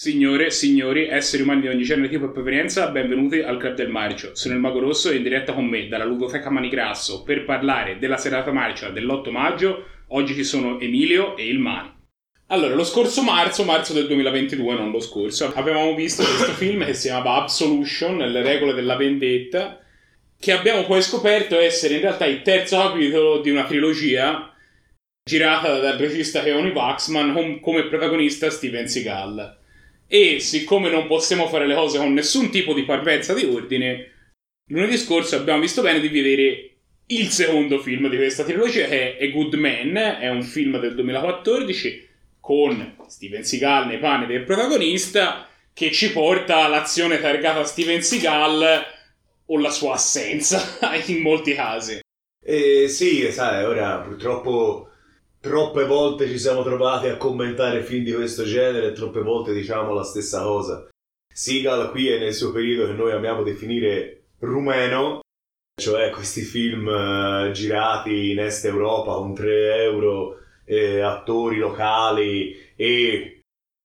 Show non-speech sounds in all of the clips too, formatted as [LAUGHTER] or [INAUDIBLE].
Signore, signori, esseri umani di ogni genere, tipo e provenienza, benvenuti al Club del Marcio. Sono il Mago Rosso e in diretta con me dalla Ludoteca Manigrasso per parlare della serata marcia dell'8 maggio. Oggi ci sono Emilio e il Mani. Allora, lo scorso marzo, marzo del 2022, non lo scorso, avevamo visto questo film che si chiamava Absolution, le regole della vendetta, che abbiamo poi scoperto essere in realtà il terzo capitolo di una trilogia girata dal regista Keoni Waxman con come protagonista Steven Seagal e siccome non possiamo fare le cose con nessun tipo di parvenza di ordine, lunedì scorso abbiamo visto bene di vedere il secondo film di questa trilogia che è A Good Man, è un film del 2014 con Steven Seagal nei panni del protagonista che ci porta all'azione targata Steven Seagal o la sua assenza [LAUGHS] in molti casi. Eh, sì, sai, ora purtroppo troppe volte ci siamo trovati a commentare film di questo genere e troppe volte diciamo la stessa cosa. Seagal qui è nel suo periodo che noi amiamo definire rumeno, cioè questi film uh, girati in Est Europa con 3 euro, eh, attori locali e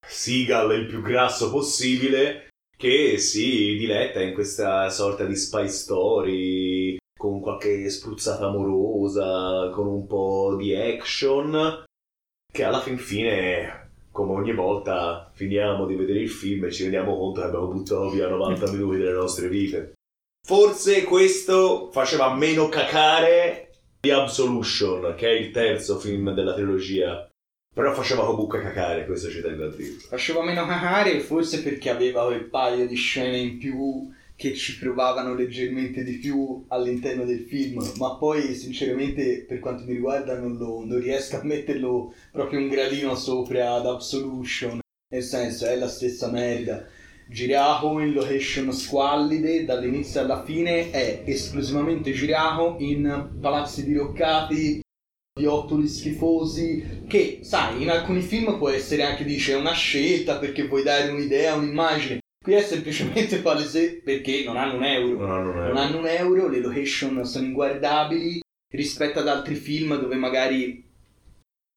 Seagal il più grasso possibile che si diletta in questa sorta di spy story con qualche spruzzata amorosa, con un po' di action, che alla fin fine, come ogni volta, finiamo di vedere il film e ci rendiamo conto che abbiamo buttato via 90 minuti delle nostre vite. Forse questo faceva meno cacare di Absolution, che è il terzo film della trilogia. Però faceva comunque cacare, questo ci tengo a dire. Faceva meno cacare forse perché aveva quel paio di scene in più che ci provavano leggermente di più all'interno del film, ma poi sinceramente per quanto mi riguarda non, lo, non riesco a metterlo proprio un gradino sopra ad Absolution, nel senso è la stessa merda. Girato in location squallide dall'inizio alla fine è esclusivamente girato in palazzi diroccati viottoli schifosi che sai in alcuni film può essere anche dice una scelta perché vuoi dare un'idea un'immagine Qui è semplicemente [LAUGHS] palese perché non hanno un euro. Non hanno un euro. Non hanno un euro, le location sono inguardabili rispetto ad altri film dove magari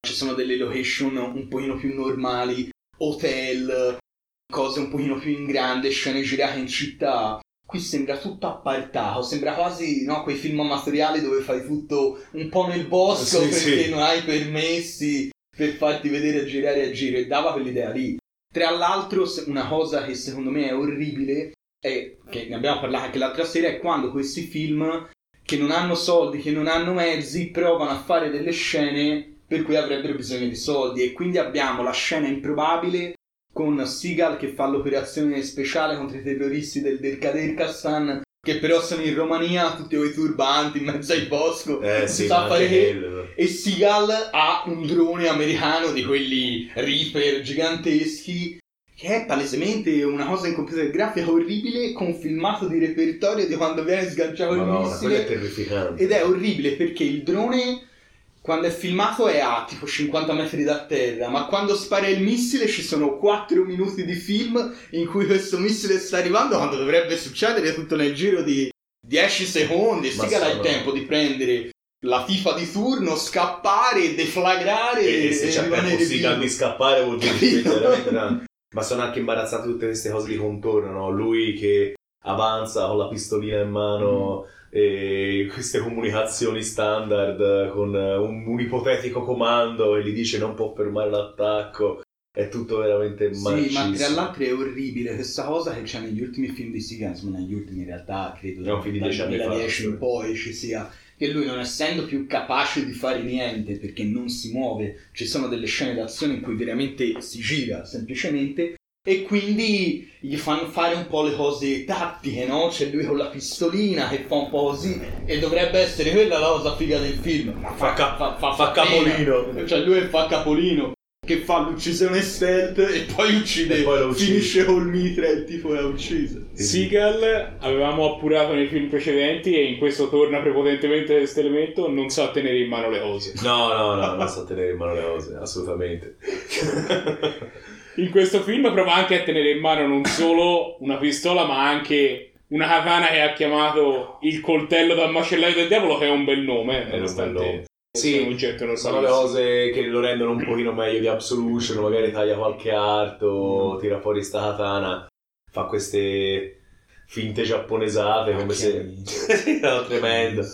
ci sono delle location un pochino più normali, hotel, cose un pochino più in grande, scene girate in città. Qui sembra tutto appartato, sembra quasi no, quei film amatoriali dove fai tutto un po' nel bosco Sì, perché sì. non hai permessi per farti vedere a girare a giro e dava quell'idea lì. Tra l'altro, una cosa che secondo me è orribile, è che ne abbiamo parlato anche l'altra sera, è quando questi film che non hanno soldi, che non hanno mezzi, provano a fare delle scene per cui avrebbero bisogno di soldi. E quindi abbiamo la scena improbabile con Seagal che fa l'operazione speciale contro i terroristi del Derkaderkastan, che però sono in Romania, tutti con i turbanti in mezzo al bosco, Eh non sì, si sa fare che. E Seagal ha un drone americano di quelli Reaper giganteschi che è palesemente una cosa in computer grafica orribile con filmato di repertorio di quando viene sganciato il quello è missile terrificante. ed è orribile perché il drone quando è filmato è a tipo 50 metri da terra ma quando spara il missile ci sono 4 minuti di film in cui questo missile sta arrivando quando dovrebbe succedere tutto nel giro di 10 secondi Seagal ha il tempo di prendere la FIFA di turno, scappare, deflagrare E, e se c'è tempo Seagal vivo. di scappare vuol dire che veramente tanto. Ma sono anche imbarazzate tutte queste cose di contorno, no? Lui che avanza con la pistolina in mano e queste comunicazioni standard con un, un ipotetico comando e gli dice non può fermare l'attacco. È tutto veramente Sì, ma marcissimo. tra l'altro è orribile questa cosa che c'è negli ultimi film di Seagal, insomma negli ultimi in realtà credo di dal dieci anni fa, 2010 in poi ci sia che lui non essendo più capace di fare niente perché non si muove, ci sono delle scene d'azione in cui veramente si gira semplicemente e quindi gli fanno fare un po' le cose tattiche, no? C'è lui con la pistolina che fa un po' così e dovrebbe essere quella la cosa figa del film. Ma Fa ca- fa pena. capolino. Cioè lui fa capolino che fa l'uccisione stealth e poi uccide, E poi lo uccide. finisce col mitra e il tipo è ucciso. Seagal avevamo appurato nei film precedenti e in questo torna prepotentemente questo elemento, non sa tenere in mano le cose. No, no, no, non so tenere in mano le cose, assolutamente. [LAUGHS] In questo film prova anche a tenere in mano non solo una pistola, ma anche una katana che ha chiamato il coltello da macellaio del diavolo, che è un bel nome, È un nonostante bel nome. Sì, un oggetto sono le cose che lo rendono un pochino meglio di Absolution, magari taglia qualche arto, Mm. tira fuori sta katana, fa queste finte giapponesate come se... [LAUGHS] no, tremendo,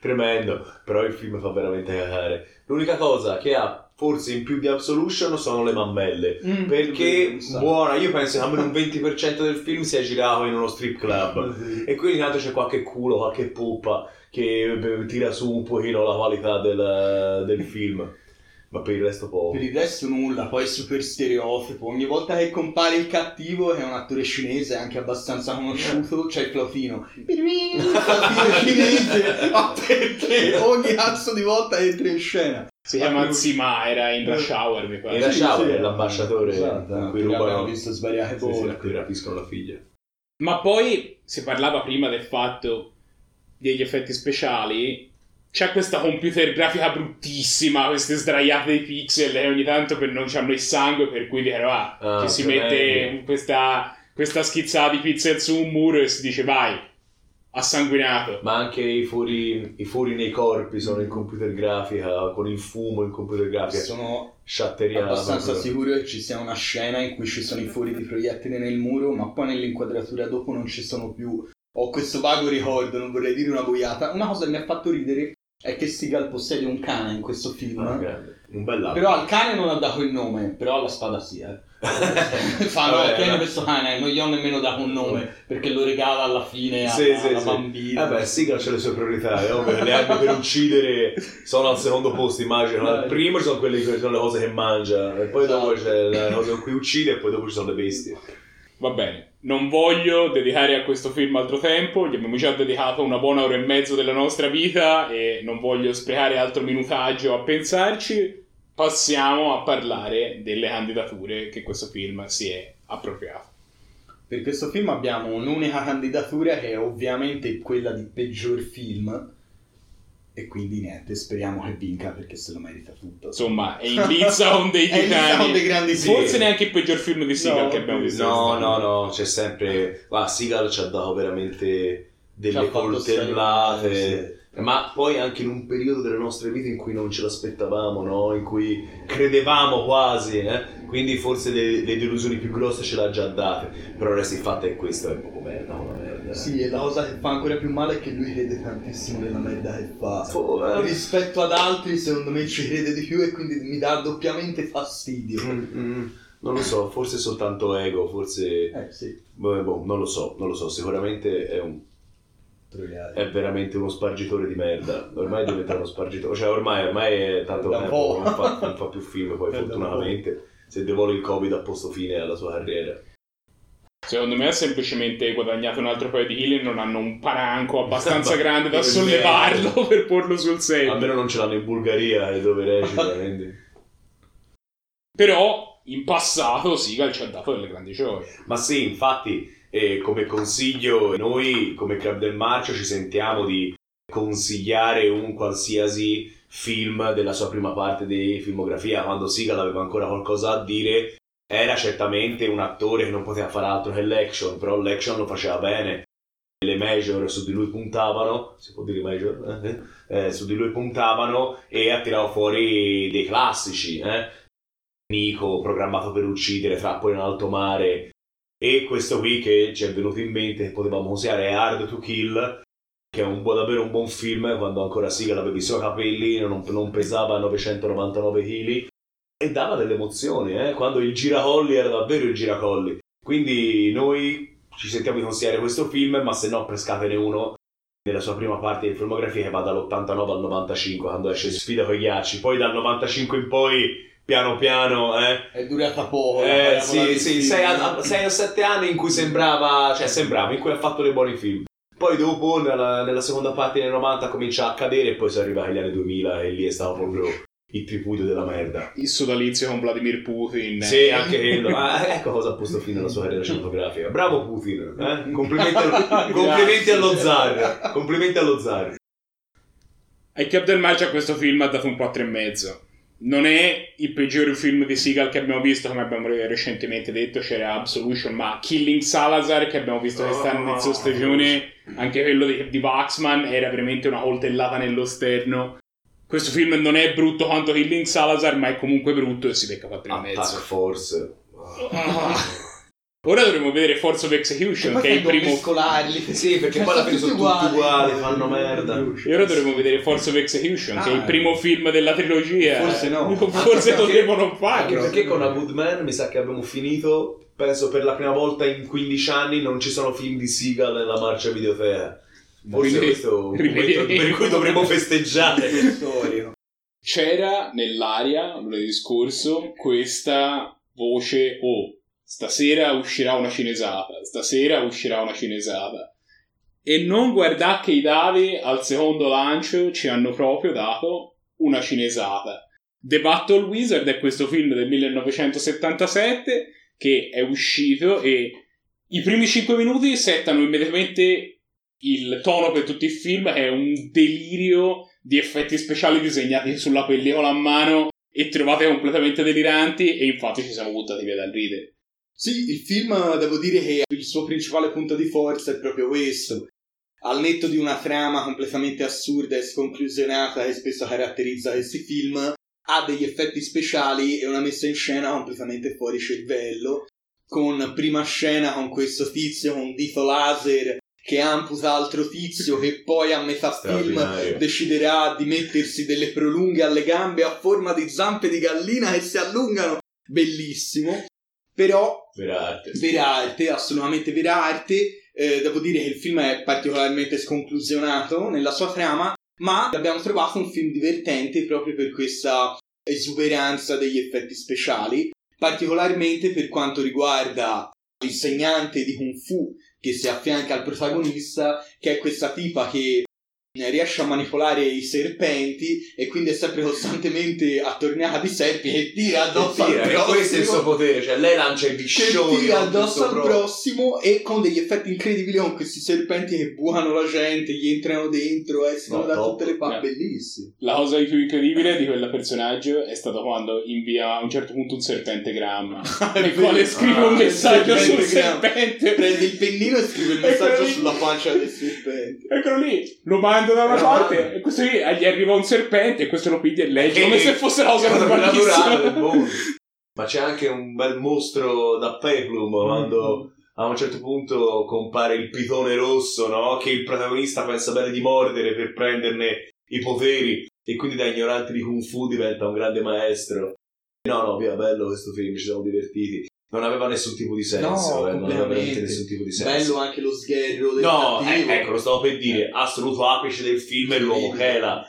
tremendo, però il film fa veramente cagare. L'unica cosa che ha forse in più di Absolution sono le mammelle. Mm, Perché buona, io penso che almeno un 20% del film sia girato in uno strip club. Sì. E quindi intanto c'è qualche culo, qualche puppa che tira su un pochino la qualità del, del film. Ma per il resto poco. Per il resto nulla, poi è super stereotipo. Ogni volta che compare il cattivo, che è un attore cinese anche abbastanza conosciuto, c'è il flautino. [LAUGHS] Il flautino cinese, ma perché [LAUGHS] ogni cazzo di volta entra in scena. Si chiama Zima, era in Rush Hour, mi pare. Sì, Shower, sì. è l'ambasciatore Esatto, a cui rubano abbiamo visto svariate Sì, sì, volte. a cui rapiscono la figlia. Ma poi si parlava prima del fatto degli effetti speciali. C'è questa computer grafica bruttissima, queste sdraiate di pixel e ogni tanto per non c'hanno il sangue, per cui dicono ah, Ah, ci si mette questa, questa schizzata di pixel su un muro e si dice vai, assanguinato. Ma anche i fori, i fori nei corpi sono in computer grafica, con il fumo in computer grafica. Sono Shatteriana. abbastanza sicuro che ci sia una scena in cui ci sono i fori di proiettili nel muro, ma poi nell'inquadratura dopo non ci sono più. Ho questo vago ricordo, non vorrei dire una boiata. Una cosa che mi ha fatto ridere è che Seagal possiede un cane in questo film. Ah, grande. Un bel lato. Però al cane non ha dato il nome, però alla spada sì, eh. [LAUGHS] Fa, no, Vabbè, tieni no. questo cane, non gli ho nemmeno dato un nome, perché lo regala alla fine alla, Sì, sì, alla sì. bambina. Vabbè, Siga c'ha le sue priorità, che le armi per uccidere sono al secondo posto, immagino. Al primo ci sono quelle che sono le cose che mangia, e poi dopo Esatto. c'è le cose con cui uccide, e poi dopo ci sono le bestie. Va bene, non voglio dedicare a questo film altro tempo, gli abbiamo già dedicato una buona ora e mezzo della nostra vita e non voglio sprecare altro minutaggio a pensarci. Passiamo a parlare delle candidature che questo film si è appropriato. Per questo film abbiamo un'unica candidatura che è ovviamente quella di peggior film. E quindi niente, speriamo che vinca perché se lo merita tutto. Insomma, è in lizza con dei [LAUGHS] titani. dei grandi Sì. Forse neanche il peggior film di Seagal No, che abbiamo visto. No, no, no, c'è sempre... Guarda, Seagal ci ha dato veramente delle coltellate, ma poi anche in un periodo delle nostre vite in cui non ce l'aspettavamo, no? In cui credevamo quasi, eh? Quindi forse le, le delusioni più grosse ce l'ha già date, però il resto il fatto è questo, è proprio merda, una merda. Sì, e la cosa che fa ancora più male è che lui crede tantissimo nella merda che fa. Fo- eh. Rispetto ad altri, secondo me ci crede di più e quindi mi dà doppiamente fastidio. Mm, mm, non lo so, forse soltanto ego, forse... Eh sì, Boh, boh, non lo so, non lo so, sicuramente è un troiare. è veramente uno spargitore di merda. Ormai è diventato uno spargitore. Cioè, ormai, ormai è tanto Da tempo non fa, non fa più film, poi È [LAUGHS] da un fortunatamente. Se devono il Covid ha posto fine alla sua carriera. Secondo me ha semplicemente guadagnato un altro paio di kill e non hanno un paranco abbastanza [LAUGHS] grande da sollevarlo [LAUGHS] per porlo sul set. Almeno non ce l'hanno in Bulgaria eh, dove recita. quindi. Però in passato Seagal ci ha dato delle grandi gioie. Ma sì, infatti, eh, come consiglio, noi come Club del Marcio ci sentiamo di consigliare un qualsiasi film della sua prima parte di filmografia. Quando Seagal aveva ancora qualcosa a dire, era certamente un attore che non poteva fare altro che l'action, però l'action lo faceva bene. Le major su di lui puntavano, si può dire major? [LAUGHS] Eh, su di lui puntavano e attirava fuori dei classici, eh? Nico, programmato per uccidere, Trappola in alto mare, e questo qui che ci è venuto in mente che potevamo usare è Hard to Kill, che è un davvero un buon film, quando ancora Seagal aveva i suoi capelli, non, non pesava 999 kg, e dava delle emozioni, eh? quando il giracolli era davvero il giracolli. Quindi noi ci sentiamo di consigliare questo film, ma se no pescatene uno nella sua prima parte di filmografia che va dall'89 al 95, quando esce Sfida con i ghiacci, poi dal 95 in poi... Piano piano, eh, È durata poco. eh, sì, sì, film. 6 o 7 anni in cui sembrava, cioè sembrava, in cui ha fatto dei buoni film. Poi dopo, nella, nella seconda parte degli anni 90, comincia a cadere e poi si arriva agli anni 2000 e lì è stato proprio il tripudio della merda. Il sodalizio con Vladimir Putin. Sì, anche quello. Ah, ecco cosa ha posto fine alla sua carriera cinematografica. Bravo Putin, eh? [LAUGHS] complimenti, al- complimenti allo zar. Complimenti allo zar. Ai Club del Marcio a questo film ha dato un 4,5. Non è il peggiore film di Seagal che abbiamo visto, come abbiamo recentemente detto, c'era Absolution, ma Killing Salazar che abbiamo visto quest'anno inizio stagione, anche quello di, di Waxman, era veramente una coltellata nello sterno. questo film non è brutto quanto Killing Salazar, ma è comunque brutto e si becca 4 e Attack mezzo. Force. Ah. [LAUGHS] Ora dovremmo vedere Force of Execution, che è il primo. mescolarli. Sì, perché poi alla fine sono tutti uguali, fanno merda. E ora dovremmo vedere Force of Execution, che è il Ah. primo film della trilogia. Forse no. [LAUGHS] Forse Anche lo perché- devono Anche perché con A Good Man mi sa che abbiamo finito, penso per la prima volta in 15 anni non ci sono film di Seagal nella marcia videoteca. Forse Quindi questo è un momento rivederemo. per cui dovremmo [LAUGHS] festeggiare. C'era nell'aria lunedì scorso questa voce: Oh, stasera uscirà una cinesata. Stasera uscirà una cinesata. E non guardà che i dati al secondo lancio ci hanno proprio dato una cinesata. The Battle Wizard è questo film del 1977 che è uscito e i primi 5 minuti settano immediatamente il tono per tutto il film, che è un delirio di effetti speciali disegnati sulla pellicola a mano e trovate completamente deliranti e infatti ci siamo buttati via dal ridere. Sì, il film devo dire che il suo principale punto di forza è proprio questo. Al netto di una trama completamente assurda e sconclusionata che spesso caratterizza questi film, ha degli effetti speciali e una messa in scena completamente fuori cervello. Con prima scena con questo tizio con dito laser che amputa altro tizio che poi a metà film deciderà di mettersi delle prolunghe alle gambe a forma di zampe di gallina che si allungano. Bellissimo. Però Vera arte. vera arte, assolutamente vera arte. Eh, devo dire che il film è particolarmente sconclusionato nella sua trama, ma abbiamo trovato un film divertente proprio per questa esuberanza degli effetti speciali, particolarmente per quanto riguarda l'insegnante di Kung Fu che si affianca al protagonista, che è questa tipa che riesce a manipolare i serpenti e quindi è sempre costantemente attorniata di serpi e tira addosso Tira, al e prossimo questo è il suo potere, cioè lei lancia i viscioni tira addosso al pro- prossimo e con degli effetti incredibili con questi serpenti che bucano la gente, gli entrano dentro, escono No, da top. tutte le parti. Eh. Bellissimo. La cosa di più incredibile di quel personaggio è stato quando invia a un certo punto un serpentegramma [LAUGHS] nel vero. quale scrive Ah, un messaggio il sul serpente. Prende il pennino e scrive il messaggio lì. sulla pancia del serpente. Eccolo lì, lo mando da una parte e questo lì eh, gli arriva un serpente e questo lo piglia e legge come se fosse la cosa naturale mondo. [LAUGHS] Ma c'è anche un bel mostro da Peplum quando a un certo punto compare il pitone rosso, no? Che il protagonista pensa bene di mordere per prenderne i poteri e quindi da ignorante di Kung Fu diventa un grande maestro. No, no, via, bello questo film, ci siamo divertiti. Non aveva nessun tipo di senso, No, eh, non aveva nessun tipo di senso. Bello anche lo sgherro del No, cattivo. eh, ecco, lo stavo per dire, assoluto apice del film è l'uomo Hela.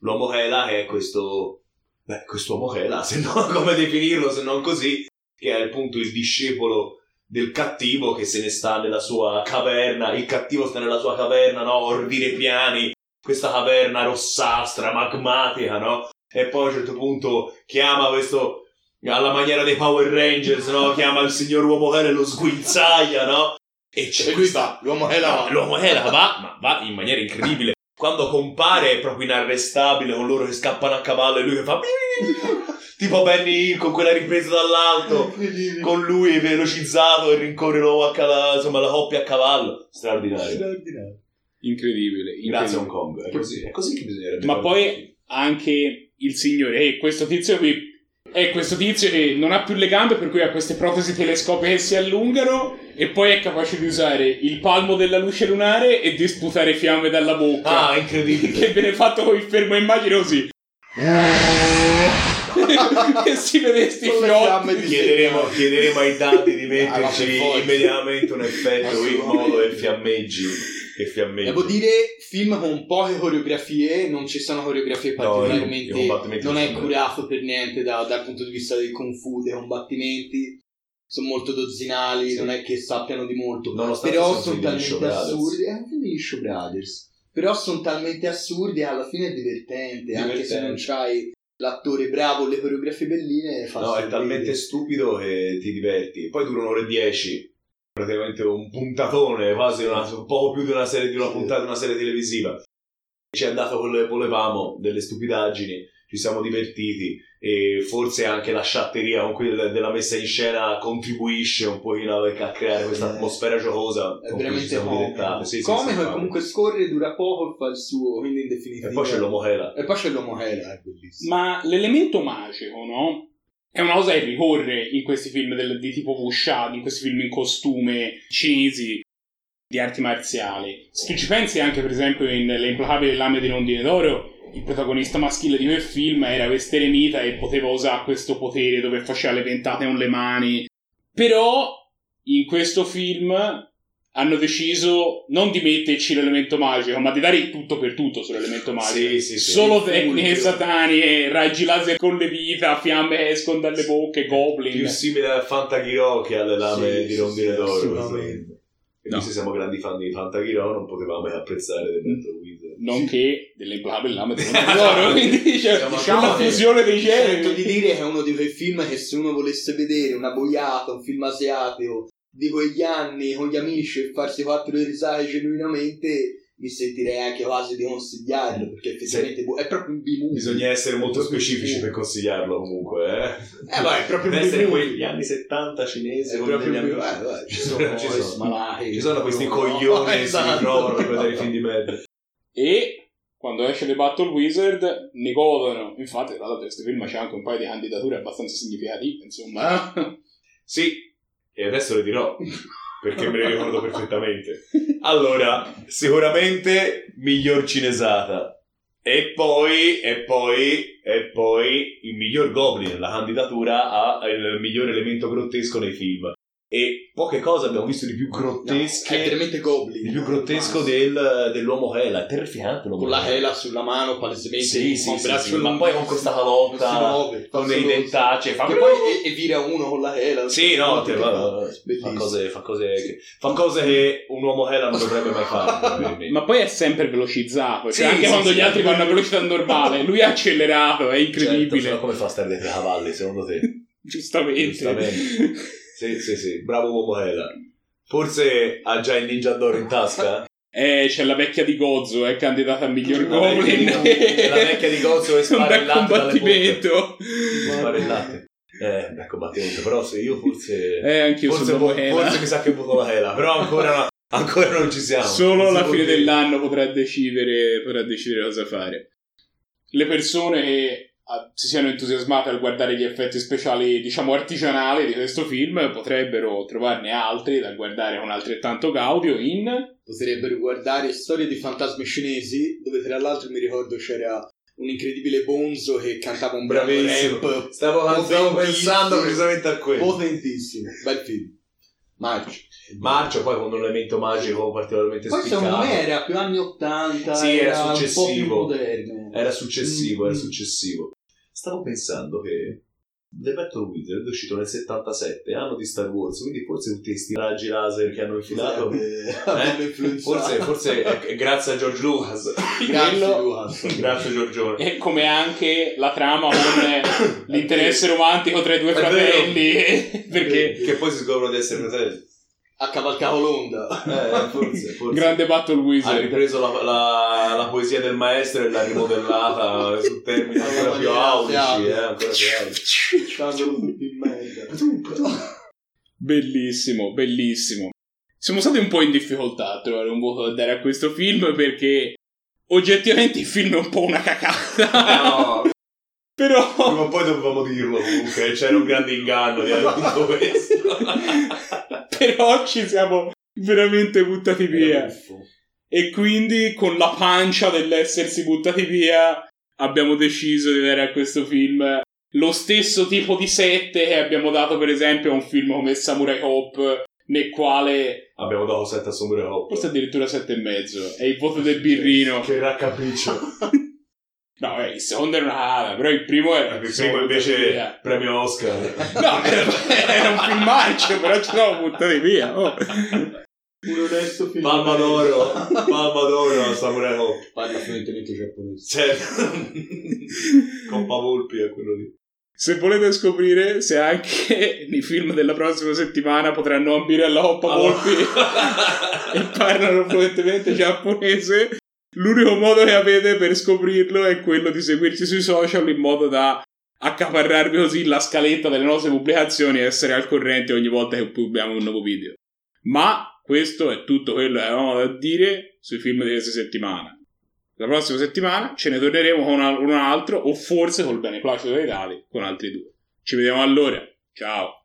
L'uomo Hela è questo... Beh, quest'uomo Hela, [LAUGHS] se no come definirlo se non così, che è appunto il discepolo del cattivo che se ne sta nella sua caverna, il cattivo sta nella sua caverna, no? Ordine piani, questa caverna rossastra, magmatica, no? E poi a un certo punto chiama questo alla maniera dei Power Rangers, no? Chiama il signor uomo Hela e lo sguinzaglia, no? E c'è E lui va, l'uomo è là. No, l'uomo Hela va, ma va in maniera incredibile. Quando compare è proprio inarrestabile con loro che scappano a cavallo e lui che fa tipo Benny Hill con quella ripresa dall'alto con lui velocizzato e rincorre l'uomo a cavallo, insomma la coppia a cavallo. Straordinario. Straordinario. Incredibile, Grazie incredibile. Hong Kong, è così, è così che bisognerebbe Ma poi anche il signore, e questo tizio qui è questo tizio che non ha più le gambe per cui ha queste protesi telescopiche che si allungano e poi è capace di usare il palmo della luce lunare e di sputare fiamme dalla bocca. Ah, incredibile. che viene fatto con il fermo immagine così. [LAUGHS] che si vede sti Con le fiotti. fiamme di Chiederemo, chiederemo ai dati di Ah, metterci forza. immediatamente un effetto in modo che fiammeggi. Che fiammeggi. Devo dire, film con poche coreografie, non ci sono coreografie No, particolarmente. combattimenti non è sono- curato per niente da- dal punto di vista del Kung Fu, dei combattimenti. Sono molto dozzinali, Sì. non è che sappiano di molto. Nonostante Però sono Shaw talmente Brothers. assurdi. È un film di Shaw Brothers. Però sono talmente assurdi e alla fine è divertente. Anche se non Divertente. c'hai l'attore bravo, le coreografie belline. No, è talmente stupido che ti diverti. Poi dura un'ora e dieci. Praticamente un puntatone, quasi una, un poco più di una serie di una puntata di una serie televisiva. Ci è andato quello che volevamo, delle stupidaggini, ci siamo divertiti. e forse anche la sciatteria con cui della messa in scena contribuisce un pochino a creare questa atmosfera giocosa è veramente comico, sì, sì, comico sì, comunque scorre dura poco e fa il suo quindi in definitiva e poi c'è l'uomo Hela e poi c'è l'uomo Hela è bellissimo. Ma l'elemento magico no? È una cosa che ricorre in questi film del, di tipo wuxia in questi film in costume cinesi di arti marziali se tu ci pensi anche per esempio in Le implacabili lame di rondine d'oro il protagonista maschile di quel film era questo eremita e poteva usare questo potere dove faceva le ventate con le mani. Però in questo film hanno deciso non di metterci l'elemento magico, ma di dare tutto per tutto sull'elemento magico. Sì, sì, sì. Solo tecniche sataniche, raggi laser con le dita, fiamme che escono dalle bocche, goblin. Più simile a Fantagiro che alle lame Sì, di Rondine sì, d'Oro. assolutamente. E No. noi se siamo grandi fan di Fantagiro non potevamo che apprezzare The Battle Wizard. Nonché delle lame [LAUGHS] di Rondine d'oro, quindi cioè, Diciamo c'è una fusione dei Sento di generi. dire che è uno di quei film che se uno volesse vedere una boiata, un film asiatico di quegli anni con gli amici e farsi quattro risate genuinamente, mi sentirei anche quasi di consigliarlo perché effettivamente è proprio un b Bisogna essere molto specifici B-movie. per consigliarlo comunque, eh. Eh, vai, è proprio Deve essere quegli anni 70 cinesi È con proprio degli un amici. B- eh, vai, ci sono, Ci questi sono. malachi. Ci sono questi No, coglioni che si esatto. ritrovano per vedere i film di merda. E quando esce The Battle Wizard ne godono. Infatti, tra l'altro, questo film c'è anche un paio di candidature abbastanza significative, insomma. Sì, e adesso le dirò [LAUGHS] perché me le ricordo perfettamente. Allora, sicuramente miglior cinesata. E poi, e poi, e poi il miglior Goblin, la candidatura a il miglior elemento grottesco nei film. E poche cose abbiamo visto di più No, grottesche. è veramente Goblin. di più grottesco del, dell'uomo Hela. È terrificante l'uomo Con la hela sulla mano, palesemente. Sì, sì, con sì, braccio sì, ma poi con questa calotta, muove, con dei dentacci. Fa Che poi e, e vira uno con la hela. Sì, no, te, va, fa cose, fa, cose che, fa cose che un uomo Hela non dovrebbe mai fare. [LAUGHS] Ma poi è sempre velocizzato. Cioè, Sì, anche sì, quando sì. gli altri vanno a velocità normale, lui è accelerato, è Certo, incredibile. no come fa a stare dietro ai cavalli, secondo te? Giustamente. Giustamente. [LAUGHS] Sì, sì, sì, bravo uomo Hela. Forse ha già il ninja d'oro in tasca? [LAUGHS] Eh, c'è la vecchia di Gozzo, è candidata a miglior La vecchia di Goblin. La vecchia di Gozzo che spara Un bel il latte dalle combattimento. Latte. Eh, beh, combattimento, però se io forse... Eh, anch'io forse, sono forse mi sa che voto la Hela, però ancora, no- ancora non ci siamo. Solo alla fine dire. dell'anno potrà decidere, potrà decidere cosa fare. Le persone che si siano entusiasmate al guardare gli effetti speciali, diciamo, artigianali di questo film potrebbero trovarne altri da guardare con altrettanto gaudio in... Potrebbero guardare storie di fantasmi cinesi, dove tra l'altro mi ricordo c'era un incredibile Bonzo che cantava un Bravissimo. rap Stavo, stavo pensando precisamente a quello. potentissimo. Bel film. Marcio. Marcio poi con un elemento magico particolarmente Poi spiccato. secondo me era più anni 80, Sì, era un po' più successivo. moderno. Era successivo, Mm. era successivo. Stavo pensando che The Battle Wizard è uscito nel 77, anno di Star Wars, quindi forse tutti questi raggi laser che hanno infilato... Eh, hanno influenzato. Forse, forse è, è grazie a George Lucas. Grazie Lucas. grazie Giorgione. E come anche la trama con l'interesse romantico tra i due fratelli. Perché Che poi si scoprono di essere fratelli. Ha cavalcato l'onda. Eh, forse, [LAUGHS] forse. grande Battle Ha Wizard. ripreso la, la- la poesia del maestro e l'ha rimodellata su termini ancora più aulici, eh, ancora più aulici. Stanno tutti in merda. Bellissimo, bellissimo. Siamo stati un po' in difficoltà a trovare un voto da dare a questo film perché oggettivamente il film è un po' una cacata. No, [LAUGHS] Però prima o poi dovevamo dirlo comunque, c'era un grande inganno dietro tutto questo. [LAUGHS] però ci siamo veramente buttati via. E quindi con la pancia dell'essersi buttati via abbiamo deciso di dare a questo film lo stesso tipo di sette che abbiamo dato per esempio a un film come Samurai Cop nel quale Abbiamo dato 7 a Samurai Hop. forse addirittura sette e mezzo è il voto del birrino Che raccapriccio. [LAUGHS] no eh, il secondo era una cala però il primo era Il primo invece via. premio Oscar. no era, [LAUGHS] era un filmaccio però ci siamo buttati via oh. Un onesto film. Palma d'oro, palma d'oro a [LAUGHS] Samurai Hop. Parla fluentemente giapponese. Certo. [LAUGHS] Coppa Volpi è quello lì. Se volete scoprire se anche i film della prossima settimana potranno ambire alla Hoppa Volpi e parlano fluentemente giapponese, l'unico modo che avete per scoprirlo è quello di seguirci sui social in modo da accaparrarvi così la scaletta delle nostre pubblicazioni e essere al corrente ogni volta che pubblichiamo un nuovo video. Ma questo è tutto quello che avevamo da dire sui film di questa settimana. La prossima settimana ce ne torneremo con un altro o forse col beneplacito dei tali con altri due. Ci vediamo allora. Ciao.